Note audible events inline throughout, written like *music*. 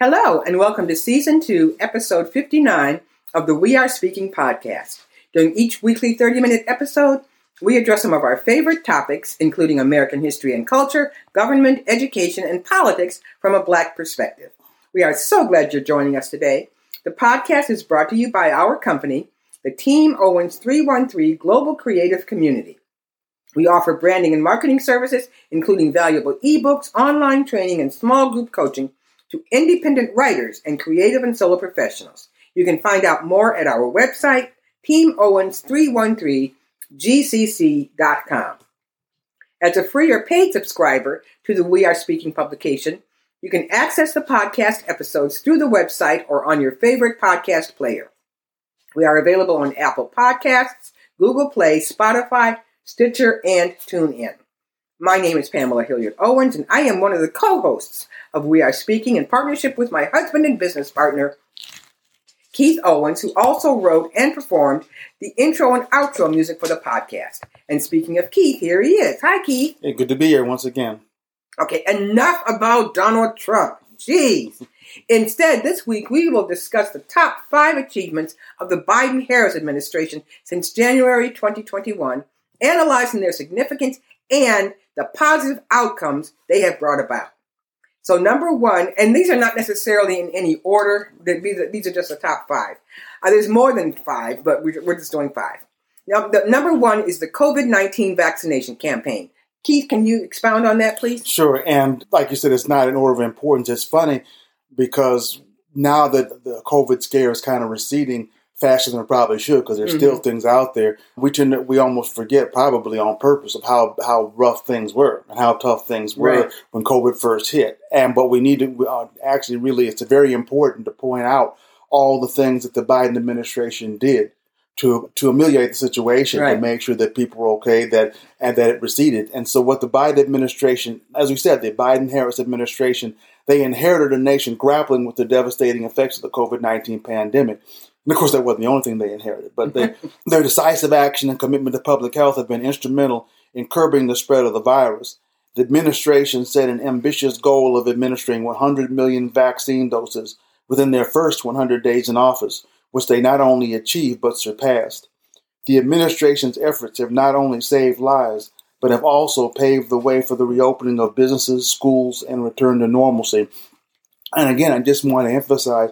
Hello, and welcome to Season 2, Episode 59 of the We Are Speaking podcast. During each weekly 30 minute episode, we address some of our favorite topics, including American history and culture, government, education, and politics from a Black perspective. We are so glad you're joining us today. The podcast is brought to you by our company, the Team Owens 313 Global Creative Community. We offer branding and marketing services, including valuable ebooks, online training, and small group coaching to independent writers and creative and solo professionals. You can find out more at our website, teamowens313gcc.com. As a free or paid subscriber to the We Are Speaking publication, you can access the podcast episodes through the website or on your favorite podcast player. We are available on Apple Podcasts, Google Play, Spotify, Stitcher, and TuneIn. My name is Pamela Hilliard Owens, and I am one of the co hosts of We Are Speaking in partnership with my husband and business partner, Keith Owens, who also wrote and performed the intro and outro music for the podcast. And speaking of Keith, here he is. Hi, Keith. Hey, good to be here once again. Okay, enough about Donald Trump. Jeez. Instead, this week we will discuss the top five achievements of the Biden Harris administration since January 2021, analyzing their significance and the positive outcomes they have brought about. So, number one, and these are not necessarily in any order, these are, just the top five. Uh, there's more than five, but we're, just doing five. Now, the number one is the COVID 19 vaccination campaign. Keith, can you expound on that, please? Sure. And like you said, it's not in order of importance. It's funny because now that the COVID scare is kind of receding, faster than it probably should because there's mm-hmm. still things out there. We tend to, we almost forget probably on purpose of how how rough things were and how tough things were right. when COVID first hit. And but we need to uh, actually really it's very important to point out all the things that the Biden administration did to to ameliorate the situation right. to make sure that people were okay that and that it receded. And so what the Biden administration, as we said, the Biden Harris administration, they inherited a nation grappling with the devastating effects of the COVID nineteen pandemic. And of course, that wasn't the only thing they inherited, but they, *laughs* their decisive action and commitment to public health have been instrumental in curbing the spread of the virus. The administration set an ambitious goal of administering 100 million vaccine doses within their first 100 days in office, which they not only achieved but surpassed. The administration's efforts have not only saved lives, but have also paved the way for the reopening of businesses, schools, and return to normalcy. And again, I just want to emphasize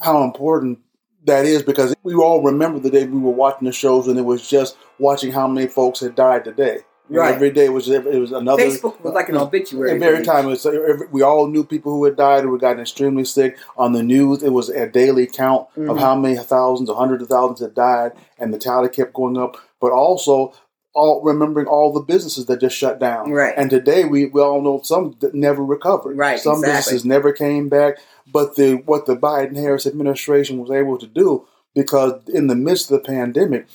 how important that is because we all remember the day we were watching the shows and it was just watching how many folks had died today. Right. Every day was it was another. Facebook was like an obituary. Every time it was, every, we all knew people who had died or gotten extremely sick. On the news, it was a daily count mm-hmm. of how many thousands hundreds of thousands had died, and the tally kept going up. But also, all remembering all the businesses that just shut down. Right. And today we, we all know some that never recovered. Right. Some exactly. businesses never came back. But the what the Biden Harris administration was able to do because in the midst of the pandemic,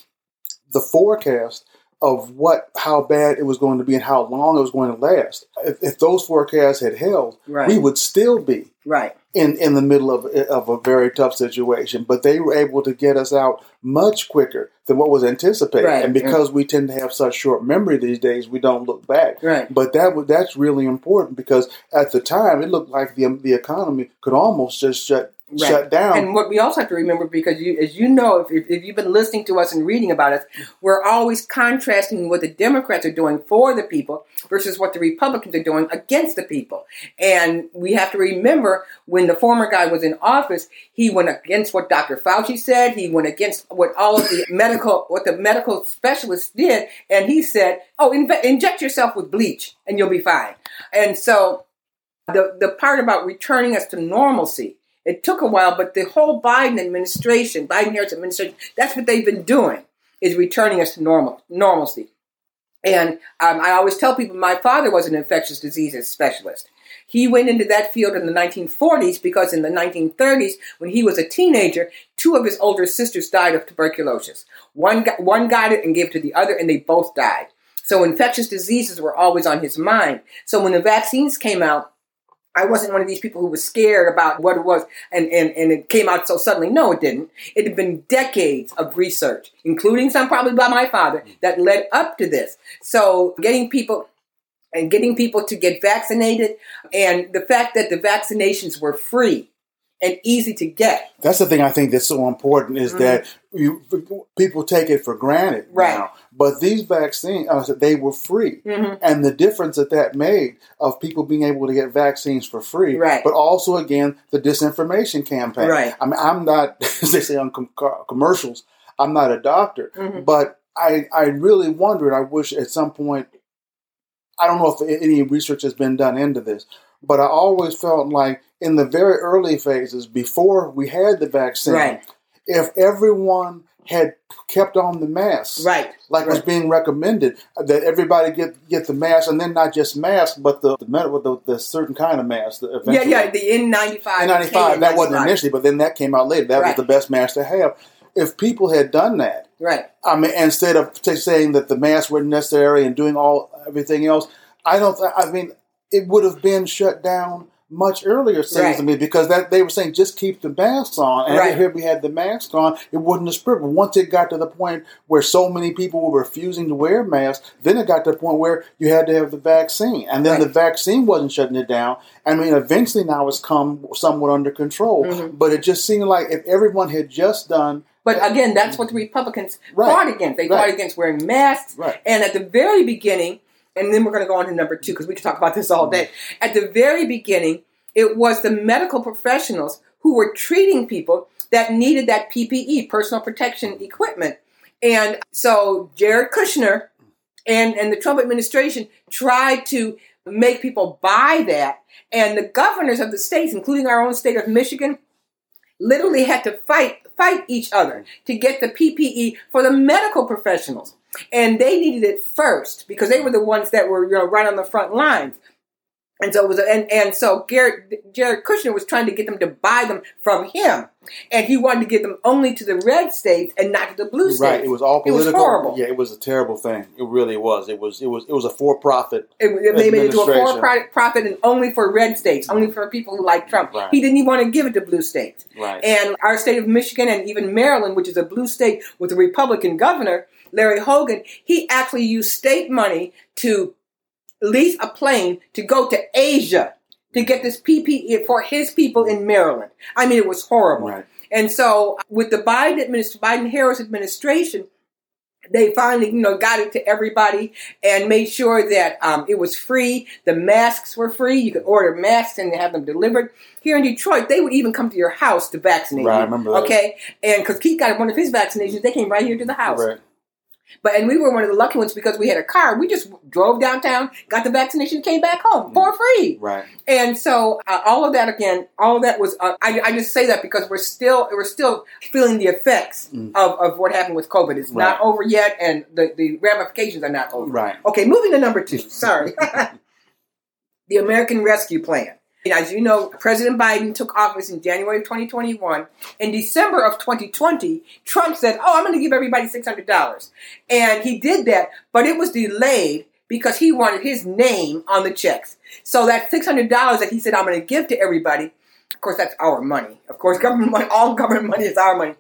the forecast of what how bad it was going to be and how long it was going to last. If, if those forecasts had held, right. we would still be right in in the middle of of a very tough situation. But they were able to get us out much quicker than what was anticipated. Right. And because we tend to have such short memory these days, we don't look back. Right. But that that's really important because at the time it looked like the the economy could almost just shut right. shut down. And what we also have to remember, because you, as you know, if, if, if, you've been listening to us and reading about us, we're always contrasting what the Democrats are doing for the people versus what the Republicans are doing against the people. And we have to remember when the former guy was in office, he went against what Dr. Fauci said. He went against what all of the *laughs* medical, what the medical specialists did. And he said, oh, inve- inject yourself with bleach and you'll be fine. And so the, the part about returning us to normalcy, it took a while, but the whole Biden administration, Biden Harris administration, that's what they've been doing is returning us to normal normalcy. And um, I always tell people my father was an infectious diseases specialist. He went into that field in the 1940s because in the 1930s, when he was a teenager, two of his older sisters died of tuberculosis. One got, one got it and gave it to the other, and they both died. So infectious diseases were always on his mind. So when the vaccines came out, I wasn't one of these people who was scared about what it was and, and, and it came out so suddenly. No, it didn't. It had been decades of research, including some probably by my father, that led up to this. So getting people and getting people to get vaccinated and the fact that the vaccinations were free and easy to get. That's the thing I think that's so important is mm-hmm. that you, people take it for granted right. now. But these vaccines, uh, they were free, mm-hmm. and the difference that that made of people being able to get vaccines for free, right. but also again the disinformation campaign. Right. I mean, I'm not, *laughs* as they say on com- commercials, I'm not a doctor, mm-hmm. but I I really wonder, and I wish at some point, I don't know if any research has been done into this, but I always felt like in the very early phases before we had the vaccine, right. if everyone had kept on the mask, right, like right. was being recommended, that everybody get get the mask, and then not just mask, but the the, the, the certain kind of mask. The, Yeah, yeah, the N95. N95. That wasn't initially, but then that came out later. That right. was the best mask to have. If people had done that, right, I mean, instead of saying that the masks were necessary and doing all everything else, I don't. I mean, it would have been shut down much earlier seems right. to me because that they were saying just keep the masks on and right. here we had the mask on it wouldn't have spread but once it got to the point where so many people were refusing to wear masks then it got to the point where you had to have the vaccine and then right. the vaccine wasn't shutting it down i mean eventually now it's come somewhat under control mm-hmm. but it just seemed like if everyone had just done but again, that's what the Republicans fought against. They fought against wearing masks. Right. And at the very beginning, and then we're going to go on to number two because we could talk about this all day. At the very beginning, it was the medical professionals who were treating people that needed that PPE, personal protection equipment. And so Jared Kushner and, and the Trump administration tried to make people buy that. And the governors of the states, including our own state of Michigan, literally had to fight fight each other to get the PPE for the medical professionals and they needed it first because they were the ones that were you know right on the front lines. And so it was, and, and so Garrett, Jared Kushner was trying to get them to buy them from him, and he wanted to give them only to the red states and not to the blue states. Right. It was all political. It was horrible. Yeah, it was a terrible thing. It really was. It was. It was. It was a for-profit. It, it made it into a for-profit and only for red states, only for people who like Trump. Right. He didn't even want to give it to blue states. Right. And our state of Michigan and even Maryland, which is a blue state with a Republican governor, Larry Hogan, he actually used state money to lease a plane to go to Asia to get this PPE for his people in Maryland. I mean, it was horrible. Right. And so, with the Biden administration, Biden Harris administration, they finally, you know, got it to everybody and made sure that um, it was free. The masks were free. You could order masks and have them delivered. Here in Detroit, they would even come to your house to vaccinate right, you. I remember that. Okay, and because Keith got one of his vaccinations, they came right here to the house. Right. But and we were one of the lucky ones because we had a car. We just drove downtown, got the vaccination, came back home for free. Right. And so uh, all of that again, all of that was. Uh, I, I, just say that because we're still we're still feeling the effects mm. of, of what happened with COVID. It's right. not over yet, and the, the ramifications are not over. Right. Okay, moving to number two. Sorry. *laughs* the American Rescue Plan. As you know, President Biden took office in January of 2021. In December of 2020, Trump said, Oh, I'm going to give everybody $600. And he did that, but it was delayed because he wanted his name on the checks. So that $600 that he said, I'm going to give to everybody, of course, that's our money. Of course, *laughs* government money, all government money is our money,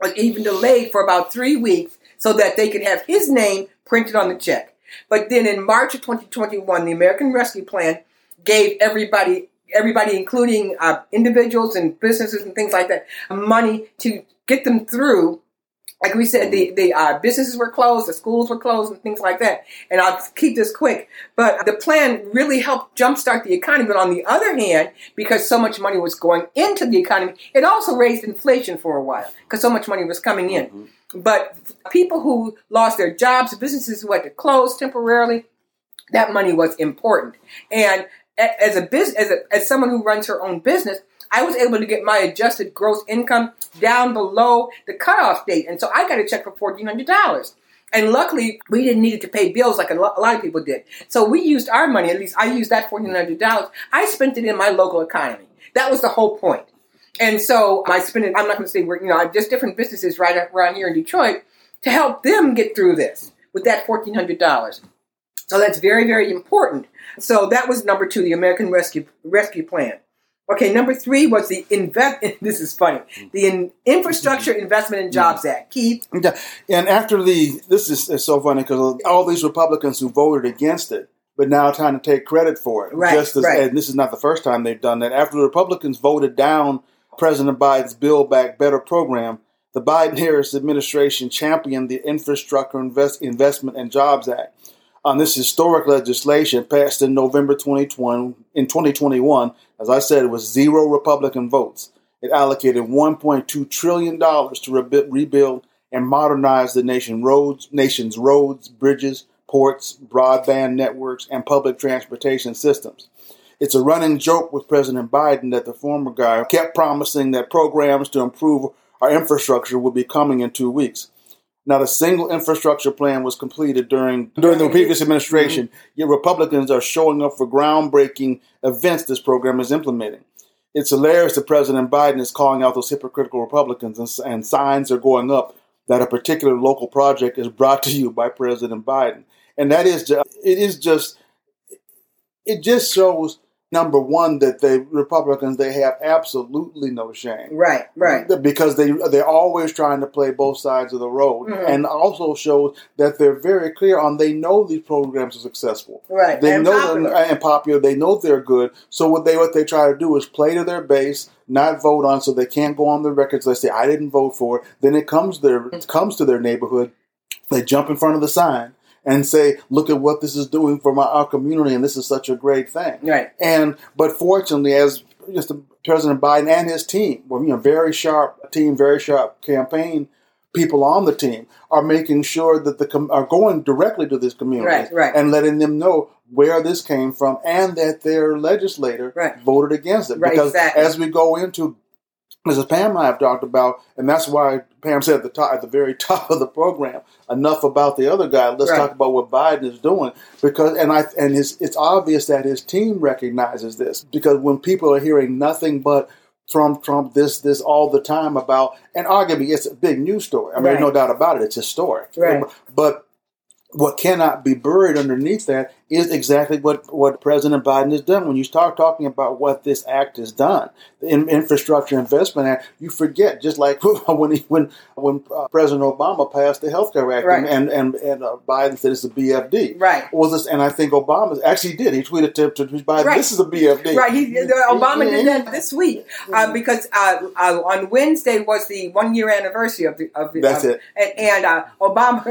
was even delayed for about three weeks so that they could have his name printed on the check. But then in March of 2021, the American Rescue Plan gave everybody everybody, including uh, individuals and businesses and things like that, money to get them through. Like we said, the, the uh, businesses were closed, the schools were closed, and things like that. And I'll keep this quick. But the plan really helped jumpstart the economy. But on the other hand, because so much money was going into the economy, it also raised inflation for a while because so much money was coming in. Mm-hmm. But people who lost their jobs, businesses who had to close temporarily, that money was important. And as a business, as, a, as someone who runs her own business, I was able to get my adjusted gross income down below the cutoff date. And so I got a check for $1,400. And luckily, we didn't need to pay bills like a lot of people did. So we used our money, at least I used that $1,400. I spent it in my local economy. That was the whole point. And so I spent it, I'm not going to say we're, you know, just different businesses right around here in Detroit to help them get through this with that $1,400. So that's very, very important. So that was number two, the American Rescue Rescue Plan. Okay, number three was the invest. *laughs* This is funny. The in, Infrastructure Investment and Jobs Act. Keith. And after the, this is, is so funny because all these Republicans who voted against it, but now trying to take credit for it. Right. Just as, right. and this is not the first time they've done that. After the Republicans voted down President Biden's Build Back Better program, the Biden Harris administration championed the Infrastructure Invest- Investment and Jobs Act. On this historic legislation passed in November 2020, in 2021, as I said, it was zero Republican votes. It allocated $1.2 trillion to re- rebuild and modernize the nation roads, nation's roads, bridges, ports, broadband networks, and public transportation systems. It's a running joke with President Biden that the former guy kept promising that programs to improve our infrastructure would be coming in two weeks. Not a single infrastructure plan was completed during during the previous mm-hmm. administration. Yet Republicans are showing up for groundbreaking events this program is implementing. It's hilarious that President Biden is calling out those hypocritical Republicans, and, and signs are going up that a particular local project is brought to you by President Biden, and that is just, it is just it just shows number one that the Republicans they have absolutely no shame. Right, right. Because they they're always trying to play both sides of the road, Mhm. and also shows that they're very clear on they know these programs are successful. Right. They and know popular. and popular. They know they're good. So what they what they try to do is play to their base, not vote on, so they can't go on the records. They say I didn't vote for it. Then it comes their it comes to their neighborhood. They jump in front of the sign and say, "Look at what this is doing for my our community, and this is such a great thing." Right. And but fortunately, as just President Biden and his team, well, you know, very sharp team, very sharp campaign people on the team are making sure that the com- are going directly to this community Right, right. and letting them know where this came from and that their legislator Right. voted against it. Because exactly. as we go into as Pam and I have talked about, and that's why Pam said at the top, at the very *laughs* top of the program, enough about the other guy. Let's Right. talk about what Biden is doing because, and I, and his, it's obvious that his team recognizes this because when people are hearing nothing but Trump, Trump, this, this all the time about, and arguably it's a big news story. I mean, Right. there's no doubt about it. It's historic. Right. But what cannot be buried underneath that is exactly what, what President Biden has done. When you start talking about what this act has done, the In- Infrastructure Investment Act, you forget. Just like *laughs* when he, when when uh, President Obama passed the Health Care Act, Right. and and and uh, Biden said it's a BFD. Right. Was this? And I think Obama actually did. He tweeted to, to Biden, Right. "This is a BFD." Right, he, Obama did that this week uh, because uh, uh, on Wednesday was the one year anniversary of the of the. That's of- it. And, and uh, Obama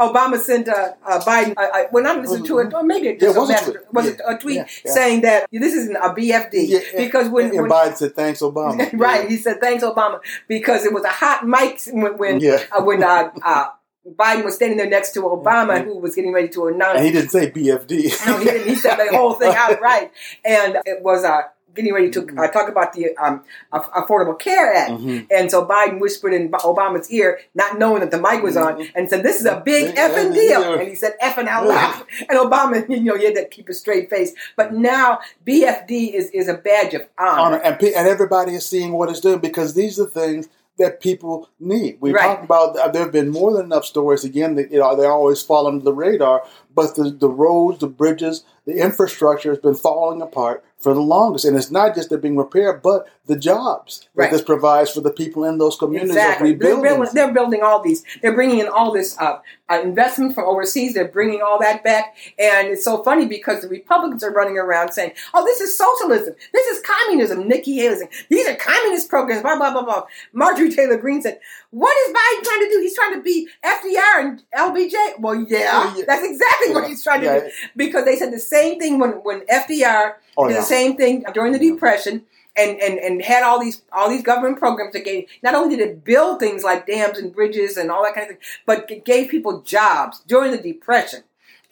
Obama sent uh, uh, Biden. Uh, when I'm listening to it, or maybe it Yeah, just it was a tweet. was Yeah. a tweet Yeah, yeah. saying that this isn't a BFD because when, and when Biden said, "Thanks, Obama." *laughs* right, he said thanks Obama because it was a hot mic when when Yeah. uh, when uh, uh, Biden was standing there next to Obama who was getting ready to announce And he didn't say BFD. no, he didn't. He said the *laughs* whole thing outright, and it was uh, getting ready to uh, talk about the um, Affordable Care Act. Mhm. And so Biden whispered in Obama's ear, not knowing that the mic was on, and said, "This is a big effing deal." And he said, "Effing out loud." And Obama, *laughs* you know, he had to keep a straight face. But now BFD is is a badge of honor. honor, and and everybody is seeing what it's doing because these are things that people need. We Right. talked about uh, there have been more than enough stories. Again, that you know they always fall under the radar, but the the roads, the bridges, the infrastructure has been falling apart for the longest, and it's not just they're being repaired, but the jobs Right. that this provides for the people in those communities Exactly. They're building, they're building all these. They're bringing in all this uh, uh, investment from overseas. They're bringing all that back. And it's so funny because the Republicans are running around saying, oh, this is socialism. This is communism. Nikki Haley saying, these are communist programs, blah, blah, blah, blah. Marjorie Taylor Greene said, what is Biden trying to do? He's trying to be FDR and LBJ. Well, yeah, Yeah, yeah. that's exactly what he's trying to Yeah. do. Because they said the same thing when, when FDR Oh, did yeah. the same thing during the Depression and, and, and had all these all these government programs that gave not only did it build things like dams and bridges and all that kind of thing, but it gave people jobs during the Depression.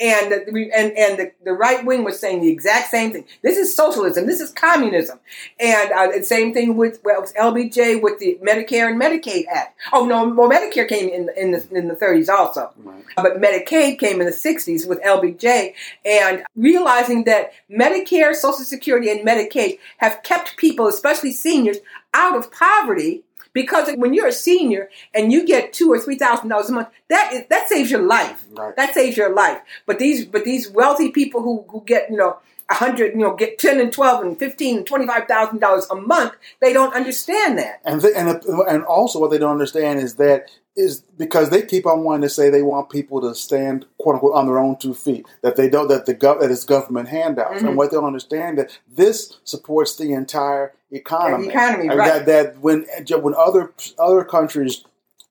And the, and and the, the right wing was saying the exact same thing. This is socialism. This is communism. And uh, the same thing with well, LBJ with the Medicare and Medicaid Act. Oh no, well Medicare came in in the in the 30s also. Right. But Medicaid came in the 60s with LBJ, and realizing that Medicare, Social Security, and Medicaid have kept people, especially seniors, out of poverty. Because when you're a senior and you get two or three thousand dollars a month, that is, that saves your life. Right. That saves your life. But these but these wealthy people who who get you know a hundred you know get ten and twelve and fifteen and twenty five thousand dollars a month, they don't understand that. And they, and and also what they don't understand is that is because they keep on wanting to say they want people to stand quote unquote on their own two feet that they don't that the gov that is government handouts Mm-hmm. and what they don't understand that this supports the entire economy. The economy, right. That, that when when other other countries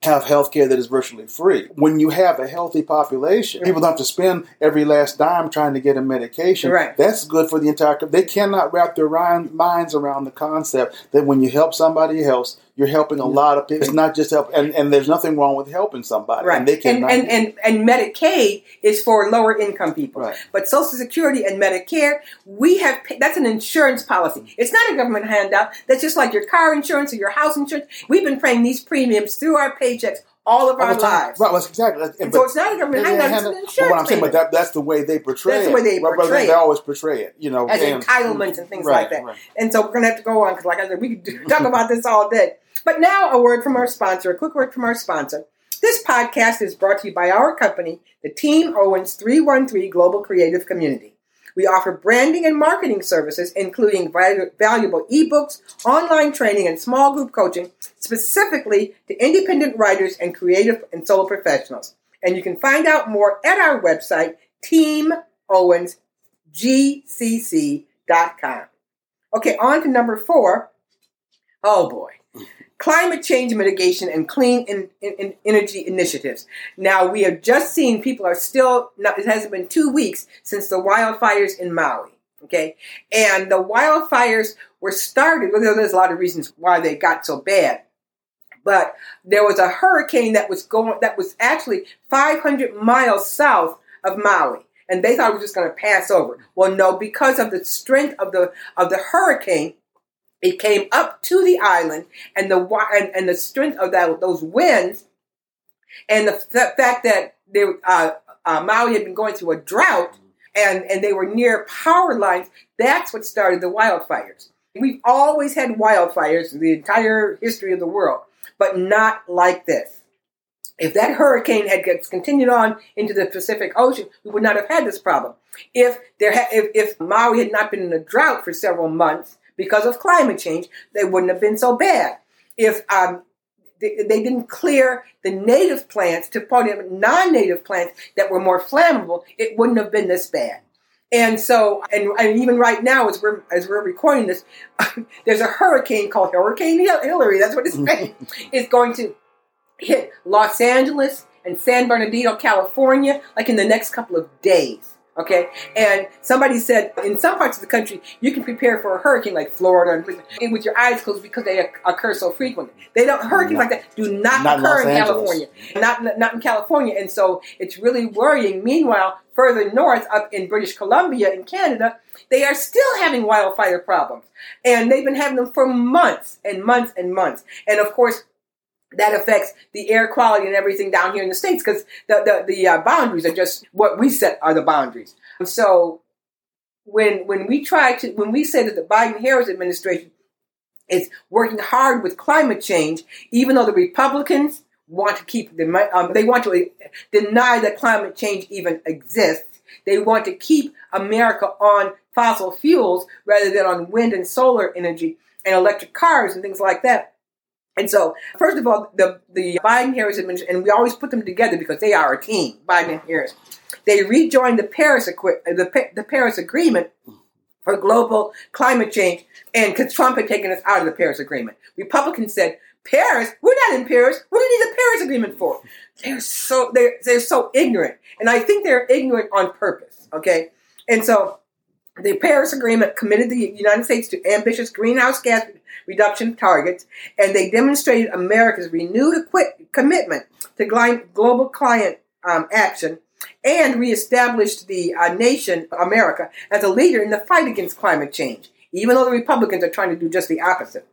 have healthcare that is virtually free. When you have a healthy population, people don't have to spend every last dime trying to get a medication. Right. That's good for the entire. They cannot wrap their minds around the concept that when you help somebody else, you're helping a lot of people. It's not just help, and, and there's nothing wrong with helping somebody. Right. And they And, and, and, and Medicaid is for lower income people. Right. But Social Security and Medicare, we have, that's an insurance policy. It's not a government handout. That's just like your car insurance or your house insurance. We've been paying these premiums through our paychecks all of all our lives. Right, well, exactly. And But- so it's not a government handout, it's an but insurance what I'm saying, but that, that's the way they portray That's it. the way they Right, right, portray They always portray it, you know. as and- entitlements and things Right, like that. right. And so we're going to have to go on because, like I said, we could talk about this all day. But now, a word from our sponsor, a quick word from our sponsor. This podcast is brought to you by our company, the Team Owens 313 Global Creative Community. We offer branding and marketing services, including valu- valuable ebooks, online training, and small group coaching, specifically to independent writers and creative and solo professionals. And you can find out more at our website, teamowensgcc.com. Okay, on to number four. Oh boy. Climate change mitigation and clean in, in- in- energy initiatives. Now, we have just seen people are still, not, it hasn't been two weeks since the wildfires in Maui. Okay. And the wildfires were started, well, there's a lot of reasons why they got so bad. But there was a hurricane that was going, that was actually 500 miles south of Maui. And they thought it was just going to pass over. Well, no, because of the strength of the, of the hurricane, it came up to the island, and the and, and the strength of that those winds, and the f- fact that they, uh, uh, Maui had been going through a drought, and and they were near power lines. That's what started the wildfires. We've always had wildfires in the entire history of the world, but not like this. If that hurricane had continued on into the Pacific Ocean, we would not have had this problem. If there ha- if, if Maui had not been in a drought for several months because of climate change, they wouldn't have been so bad. If um, they, they didn't clear the native plants to put in non-native plants that were more flammable, it wouldn't have been this bad. And so, and, and even right now, as we're as we're recording this, *laughs* there's a hurricane called Hurricane Hilary. That's what it's saying. It's going to hit Los Angeles and San Bernardino, California, like in the next couple of days. Okay, and somebody said in some parts of the country you can prepare for a hurricane like Florida and with your eyes closed because they occur so frequently. They don't hurricanes like that do not, Not occur in California, not not in California, and so it's really worrying. Meanwhile, further north, up in British Columbia in Canada, they are still having wildfire problems, and they've been having them for months and months and months. And of course, that affects the air quality and everything down here in the states because the the, the uh, boundaries are just what we set are the boundaries. So when when we try to when we say that the Biden Harris administration is working hard with climate change, even though the Republicans want to keep the um, they want to deny that climate change even exists. They want to keep America on fossil fuels rather than on wind and solar energy and electric cars and things like that. And so, first of all, the the Biden Harris administration, and we always put them together because they are a team. Biden and Harris, they rejoined the Paris the the Paris Agreement for global climate change, and because Trump had taken us out of the Paris Agreement, Republicans said, "Paris, we're not in Paris. What do you need the Paris Agreement for?" They're so they're they're so ignorant, and I think they're ignorant on purpose. Okay, and so the Paris Agreement committed the United States to ambitious greenhouse gas reduction targets, and they demonstrated America's renewed commitment to global climate um, action and reestablished the uh, nation, America, as a leader in the fight against climate change, even though the Republicans are trying to do just the opposite.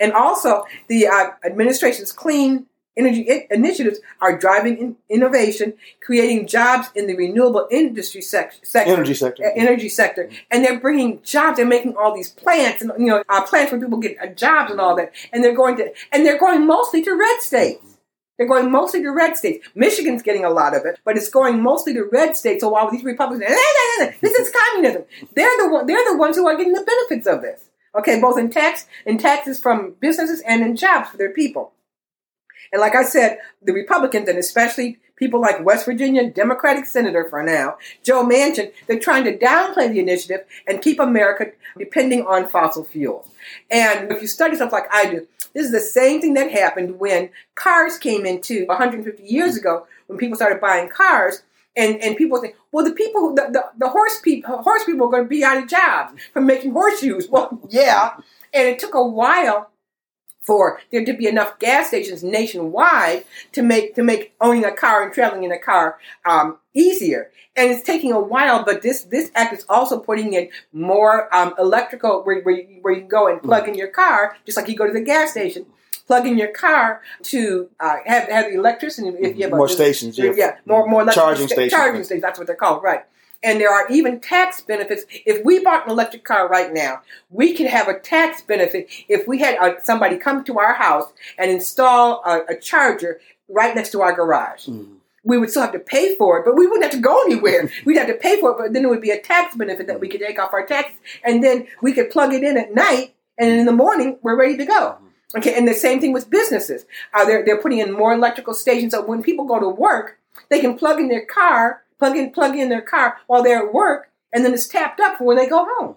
And also, the uh, administration's clean energy initiatives are driving in- innovation, creating jobs in the renewable industry sec- sector Energy sector. uh, energy sector, and they're bringing jobs. They're making all these plants, and you know, uh, plants where people get uh, jobs and all that. And they're going to, and they're going mostly to red states. They're going mostly to red states. Michigan's getting a lot of it, but it's going mostly to red states. So while these Republicans, "Eh, eh, eh, eh, this is communism, they're the one, they're the ones who are getting the benefits of this. Okay, both in tax, in taxes from businesses and in jobs for their people. And like I said, the Republicans and especially people like West Virginia Democratic Senator for now, Joe Manchin, they're trying to downplay the initiative and keep America depending on fossil fuels. And if you study stuff like I do, this is the same thing that happened when cars came into 150 years ago when people started buying cars. And, and people think, well, the people, the, the, the horse people, horse people are going to be out of jobs from making horseshoes. *laughs* Well, yeah. And it took a while for there to be enough gas stations nationwide to make to make owning a car and traveling in a car um, easier. And it's taking a while, but this this act is also putting in more um, electrical where, where, you, where you go and plug in your car, just like you go to the gas station. Plug in your car to uh, have have the electricity. If you have more a, stations, yeah, yeah, more more charging sta- stations, charging stations. That's what they're called, right? And there are even tax benefits. If we bought an electric car right now, we could have a tax benefit if we had uh, somebody come to our house and install a, a charger right next to our garage. Mm. We would still have to pay for it, but we wouldn't have to go anywhere. *laughs* We'd have to pay for it, but then it would be a tax benefit that we could take off our taxes, and then we could plug it in at night, and in the morning we're ready to go. Okay, and the same thing with businesses. Uh, they're they're putting in more electrical stations, so when people go to work, they can plug in their car plug in plug in their car while they're at work, and then it's tapped up for when they go home.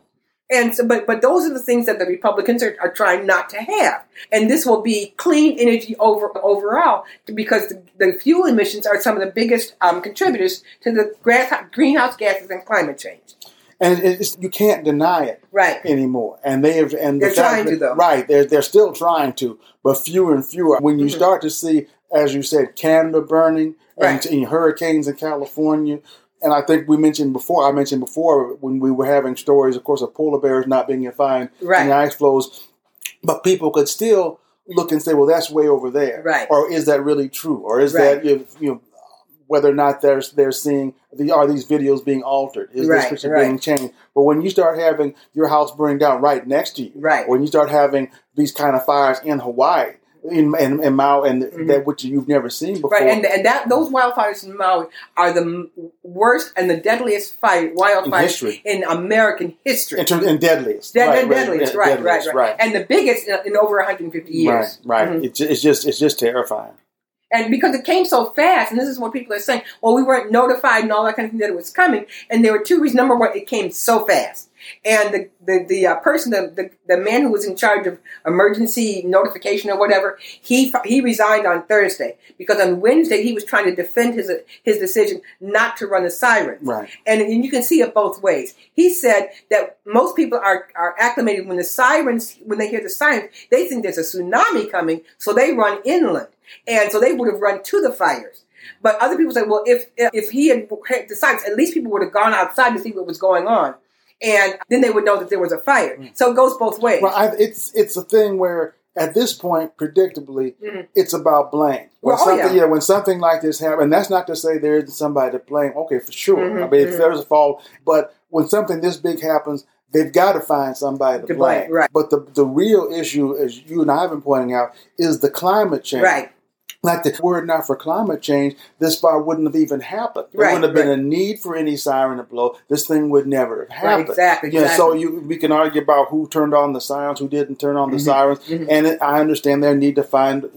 And so, but but those are the things that the Republicans are, are trying not to have. And this will be clean energy over overall because the, the fuel emissions are some of the biggest um, contributors to the grass, greenhouse gases and climate change. and it's, you can't deny it Right. anymore. And they have, and the They're fact trying to, though. Right, they're they're still trying to, but fewer and fewer. When you Mhm. start to see, as you said, Canada burning Right. and, and hurricanes in California. And I think we mentioned before. I mentioned before when we were having stories, of course, of polar bears not being confined Right. in the ice floes, but people could still look and say, "Well, that's way over there," Right. Or is that really true? Or is Right. that if, you know whether or not they're they're seeing the are these videos being altered? Is Right, this picture right. being changed? But when you start having your house burning down right next to you, Right. when you start having these kind of fires in Hawaii, in in, in Maui, and Mhm. that which you've never seen before, Right, and and that those wildfires in Maui are the worst and the deadliest fire in wildfires history, in American history. in terms in deadliest, Dead, right, dead, deadliest, yeah, right, deadliest, right, right, and the biggest in, in over 150 years. Right, right. Mhm. It's, it's just it's just terrifying. And because it came so fast, and this is what people are saying, well, we weren't notified and all that kind of thing that it was coming. And there were two reasons. Number one, it came so fast. And the the, the uh, person, the, the the man who was in charge of emergency notification or whatever, he he resigned on Thursday because on Wednesday he was trying to defend his his decision not to run the sirens. Right. And, and you can see it both ways. He said that most people are, are acclimated when the sirens, when they hear the sirens, they think there's a tsunami coming, so they run inland. And so they would have run to the fires. But other people say, well, if if he had had the sirens, at least people would have gone outside to see what was going on. And then they would know that there was a fire. So it goes both ways. Well, I, it's it's a thing where at this point, predictably, Mhm. it's about blame. When Well, oh, something, yeah. when something like this happens, and that's not to say there isn't somebody to blame. Okay, for sure. Mhm, I mean, if mhm. there's a fault, but when something this big happens, they've got to find somebody to, To blame, right. But the the real issue, as you and I have been pointing out, is the climate change. Right. Like the word not for climate change, this fire wouldn't have even happened. There Right, wouldn't have been a need for any siren to blow. This thing would never have happened. exactly, Yeah, so you we can argue about who turned on the sirens, who didn't turn on the Mhm, sirens, mhm. and it, I understand their need to find,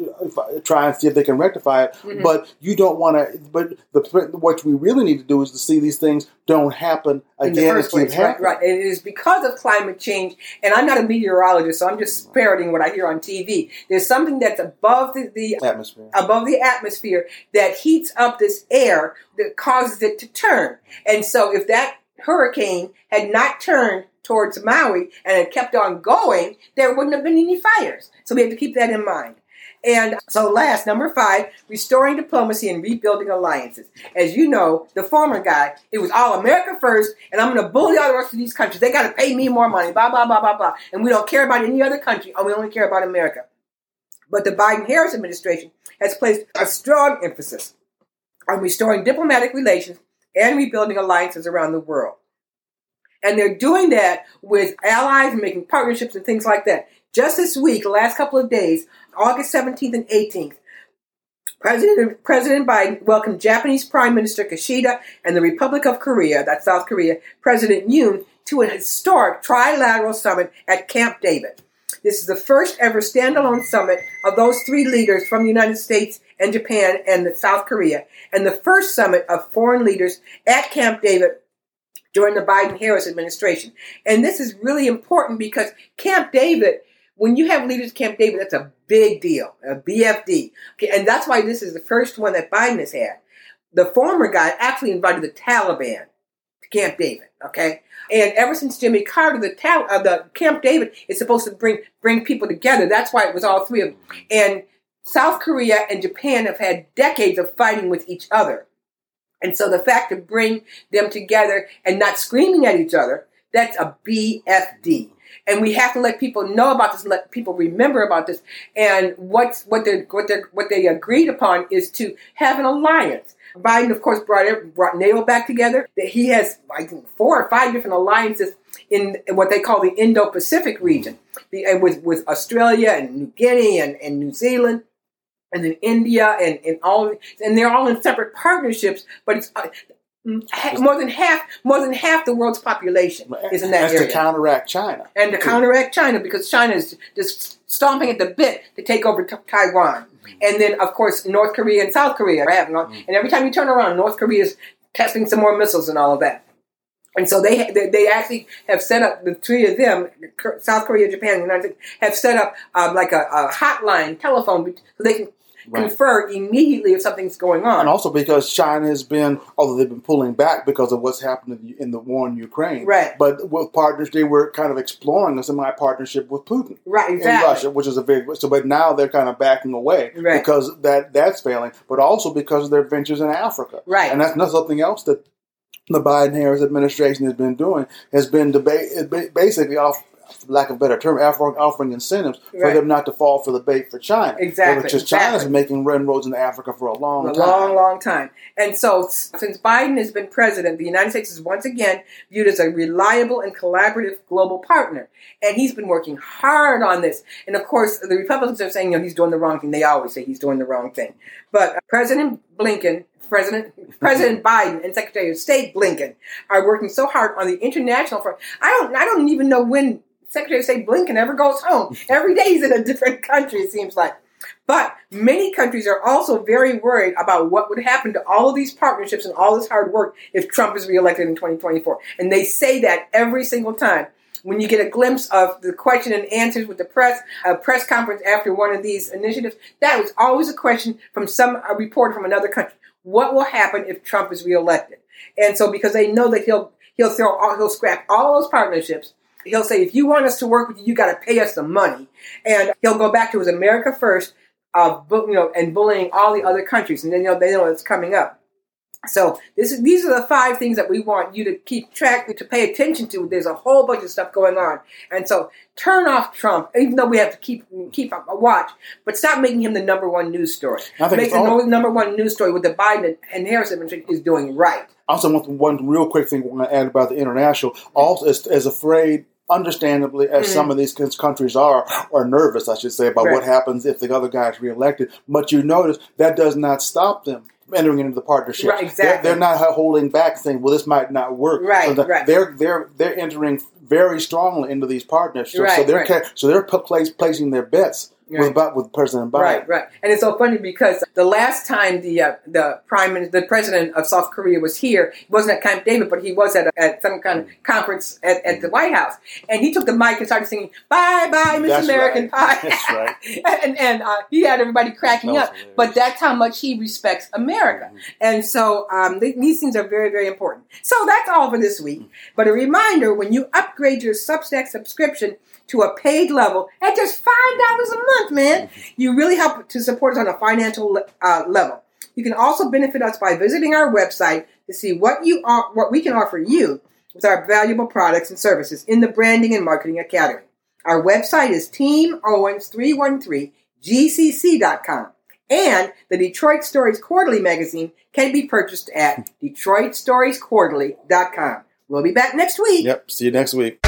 try and see if they can rectify it. Mhm. But you don't want to. But the what we really need to do is to see these things don't happen again. place, right, happening. right. And it is because of climate change, and I'm not a meteorologist, so I'm just parroting what I hear on TV. There's something that's above the, the Atmosphere. Above the atmosphere that heats up this air that causes it to turn. And so if that hurricane had not turned towards Maui and had kept on going, there wouldn't have been any fires. So we have to keep that in mind. And so last, number five, restoring diplomacy and rebuilding alliances. As you know, the former guy, it was all America first, and I'm going to bully all the rest of these countries. They got to pay me more money, blah, blah, blah, blah, blah. And we don't care about any other country, and we only care about America. But the Biden Harris administration has placed a strong emphasis on restoring diplomatic relations and rebuilding alliances around the world. And they're doing that with allies and making partnerships and things like that. Just this week, the last couple of days, August 17th and 18th, President, President Biden welcomed Japanese Prime Minister Kishida and the Republic of Korea, that's South Korea, President Yoon, to a historic trilateral summit at Camp David. This is the first ever standalone summit of those three leaders from the United States and Japan and the South Korea, and the first summit of foreign leaders at Camp David during the Biden Harris administration. And this is really important because Camp David, when you have leaders at Camp David, that's a big deal, a BFD. Okay, and that's why this is the first one that Biden has had. The former guy actually invited the Taliban to Camp David. Okay, and ever since Jimmy Carter, the Tal- uh, the Camp David is supposed to bring bring people together. That's why it was all three of them. And South Korea and Japan have had decades of fighting with each other. And so the fact to bring them together and not screaming at each other, that's a BFD. And we have to let people know about this, let people remember about this. And what's what they what they what they agreed upon is to have an alliance. Biden, of course, brought brought NATO back together. That he has like four or five different alliances in what they call the Indo-Pacific region, the, with with Australia and New Guinea and, and New Zealand and then India and, and all and they're all in separate partnerships, but it's uh, Mm-hmm. more than half more than half the world's population is in that That's area. to counteract China. and to counteract China because China is just stomping at the bit to take over t- Taiwan. Mm-hmm. And then, of course, North Korea and South Korea are having, mm-hmm. and every time you turn around, North Korea is testing some more missiles and all of that. And so they they, they actually have set up the three of them, South Korea, Japan, and United States, have set up um, like a, a hotline telephone so they can Right. confer immediately if something's going on. And also because China has been, although they've been pulling back because of what's happened in- the war in Ukraine, Right. But with partners, they were kind of exploring a semi-partnership with Putin right, in. Russia, which is a big. So, but now they're kind of backing away Right. because that that's failing, but also because of their ventures in Africa, Right. And that's not something else that the Biden-Harris administration has been doing. Has been debate basically off. For lack of a better term, offering, offering incentives for them not to fall for the bait for China. Exactly, Because China's exactly. been making inroads into Africa for a long a time. long, long time. And so, since Biden has been president, the United States is once again viewed as a reliable and collaborative global partner. And he's been working hard on this. And of course, the Republicans are saying, you know, he's doing the wrong thing. They always say he's doing the wrong thing. But uh, President Blinken, President *laughs* President Biden, and Secretary of State Blinken are working so hard on the international front. I don't, I don't even know when Secretary of State Blinken ever goes home. Every day he's in a different country. It seems like. But many countries are also very worried about what would happen to all of these partnerships and all this hard work if Trump is reelected in 2024. And they say that every single time. When you get a glimpse of the question and answers with the press, a press conference after one of these initiatives, that was always a question from some reporter from another country. What will happen if Trump is reelected? And so, because they know that he'll he'll throw all, he'll scrap all those partnerships, he'll say, if you want us to work with you, you got to pay us some money. And he'll go back to his America first, uh, you know, and bullying all the other countries, and then you know they know it's coming up. So this is, these are the five things that we want you to keep track to pay attention to. There's a whole bunch of stuff going on, and so turn off Trump, even though we have to keep keep a watch, but stop making him the number one news story. Make the all- number one news story with the Biden and Harris administration is doing right. Also, one, one real quick thing I want to add about the international, also is, is afraid, understandably, as some of these countries are, are nervous, I should say, about Mm-hmm. Right. what happens if the other guy is reelected. But you notice that does not stop them entering into the partnership. Right, exactly. They're, they're not holding back, saying, "Well, this might not work." Right, so that right. They're they're they're entering very strongly into these partnerships. so Right, they're right. so they're placing their bets Right. with with President Biden. Right, right, and it's so funny because the last time the uh, the prime the president of South Korea was here, he wasn't at Camp David, but he was at, a, at some kind of conference at, at the White House, and he took the mic and started singing "Bye Bye Miss That's American right. Pie." That's *laughs* right. and and uh, he had everybody cracking up. hilarious. But that's how much he respects America, and so um, th- these things are very very important. So that's all for this week. But a reminder: when you upgrade your Substack subscription to a paid level at just five dollars a month, man, you really help to support us on a financial uh, level. You can also benefit us by visiting our website to see what you are, what we can offer you with our valuable products and services in the Branding and Marketing Academy. Our website is teamowens313gcc.com. And the Detroit Stories Quarterly magazine can be purchased at *laughs* detroitstoriesquarterly.com. We'll be back next week. Yep. See you next week.